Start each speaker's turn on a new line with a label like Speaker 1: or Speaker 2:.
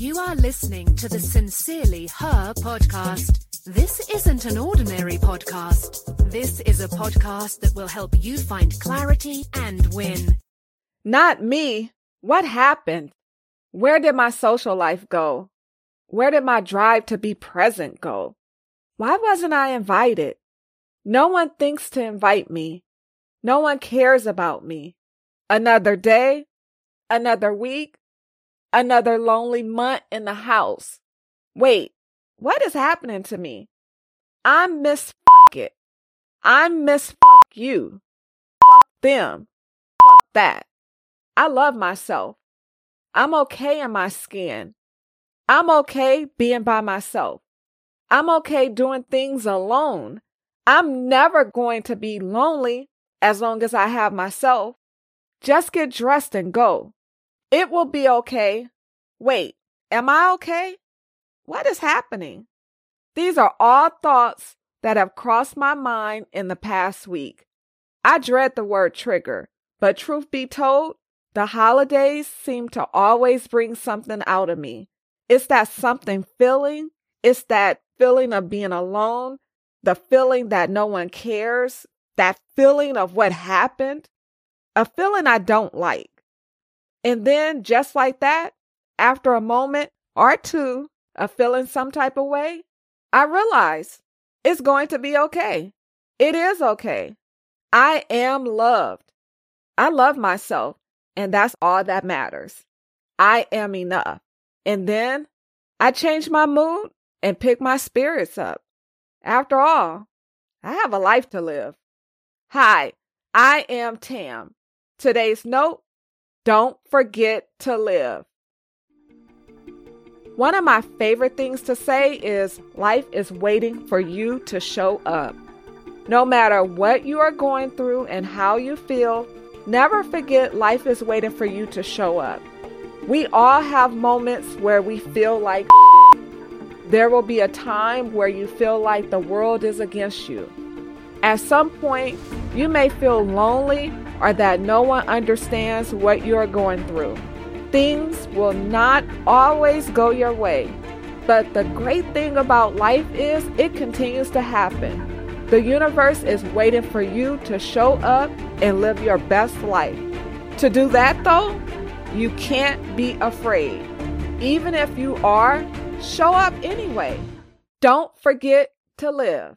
Speaker 1: You are listening to the Sincerely Her podcast. This isn't an ordinary podcast. This is a podcast that will help you find clarity and win.
Speaker 2: Not me. What happened? Where did my social life go? Where did my drive to be present go? Why wasn't I invited? No one thinks to invite me. No one cares about me. Another day, another week, another lonely month in the house. Wait, what is happening to me? I'm Miss Fuck It. I'm Miss Fuck You. Fuck them. Fuck that. I love myself. I'm okay in my skin. I'm okay being by myself. I'm okay doing things alone. I'm never going to be lonely as long as I have myself. Just get dressed and go. It will be okay. Wait, am I okay? What is happening? These are all thoughts that have crossed my mind in the past week. I dread the word trigger, but truth be told, the holidays seem to always bring something out of me. It's that something feeling. It's that feeling of being alone, the feeling that no one cares, that feeling of what happened, a feeling I don't like. And then, just like that, after a moment or two of feeling some type of way, I realize it's going to be okay. It is okay. I am loved. I love myself, and that's all that matters. I am enough. And then I change my mood and pick my spirits up. After all, I have a life to live. Hi, I am Tam. Today's note don't forget to live. One of my favorite things to say is life is waiting for you to show up. No matter what you are going through and how you feel, never forget life is waiting for you to show up. We all have moments where we feel like there will be a time where you feel like the world is against you. At some point, you may feel lonely or that no one understands what you are going through. Things will not always go your way. But the great thing about life is it continues to happen. The universe is waiting for you to show up and live your best life. To do that, though, you can't be afraid. Even if you are, show up anyway. Don't forget to live.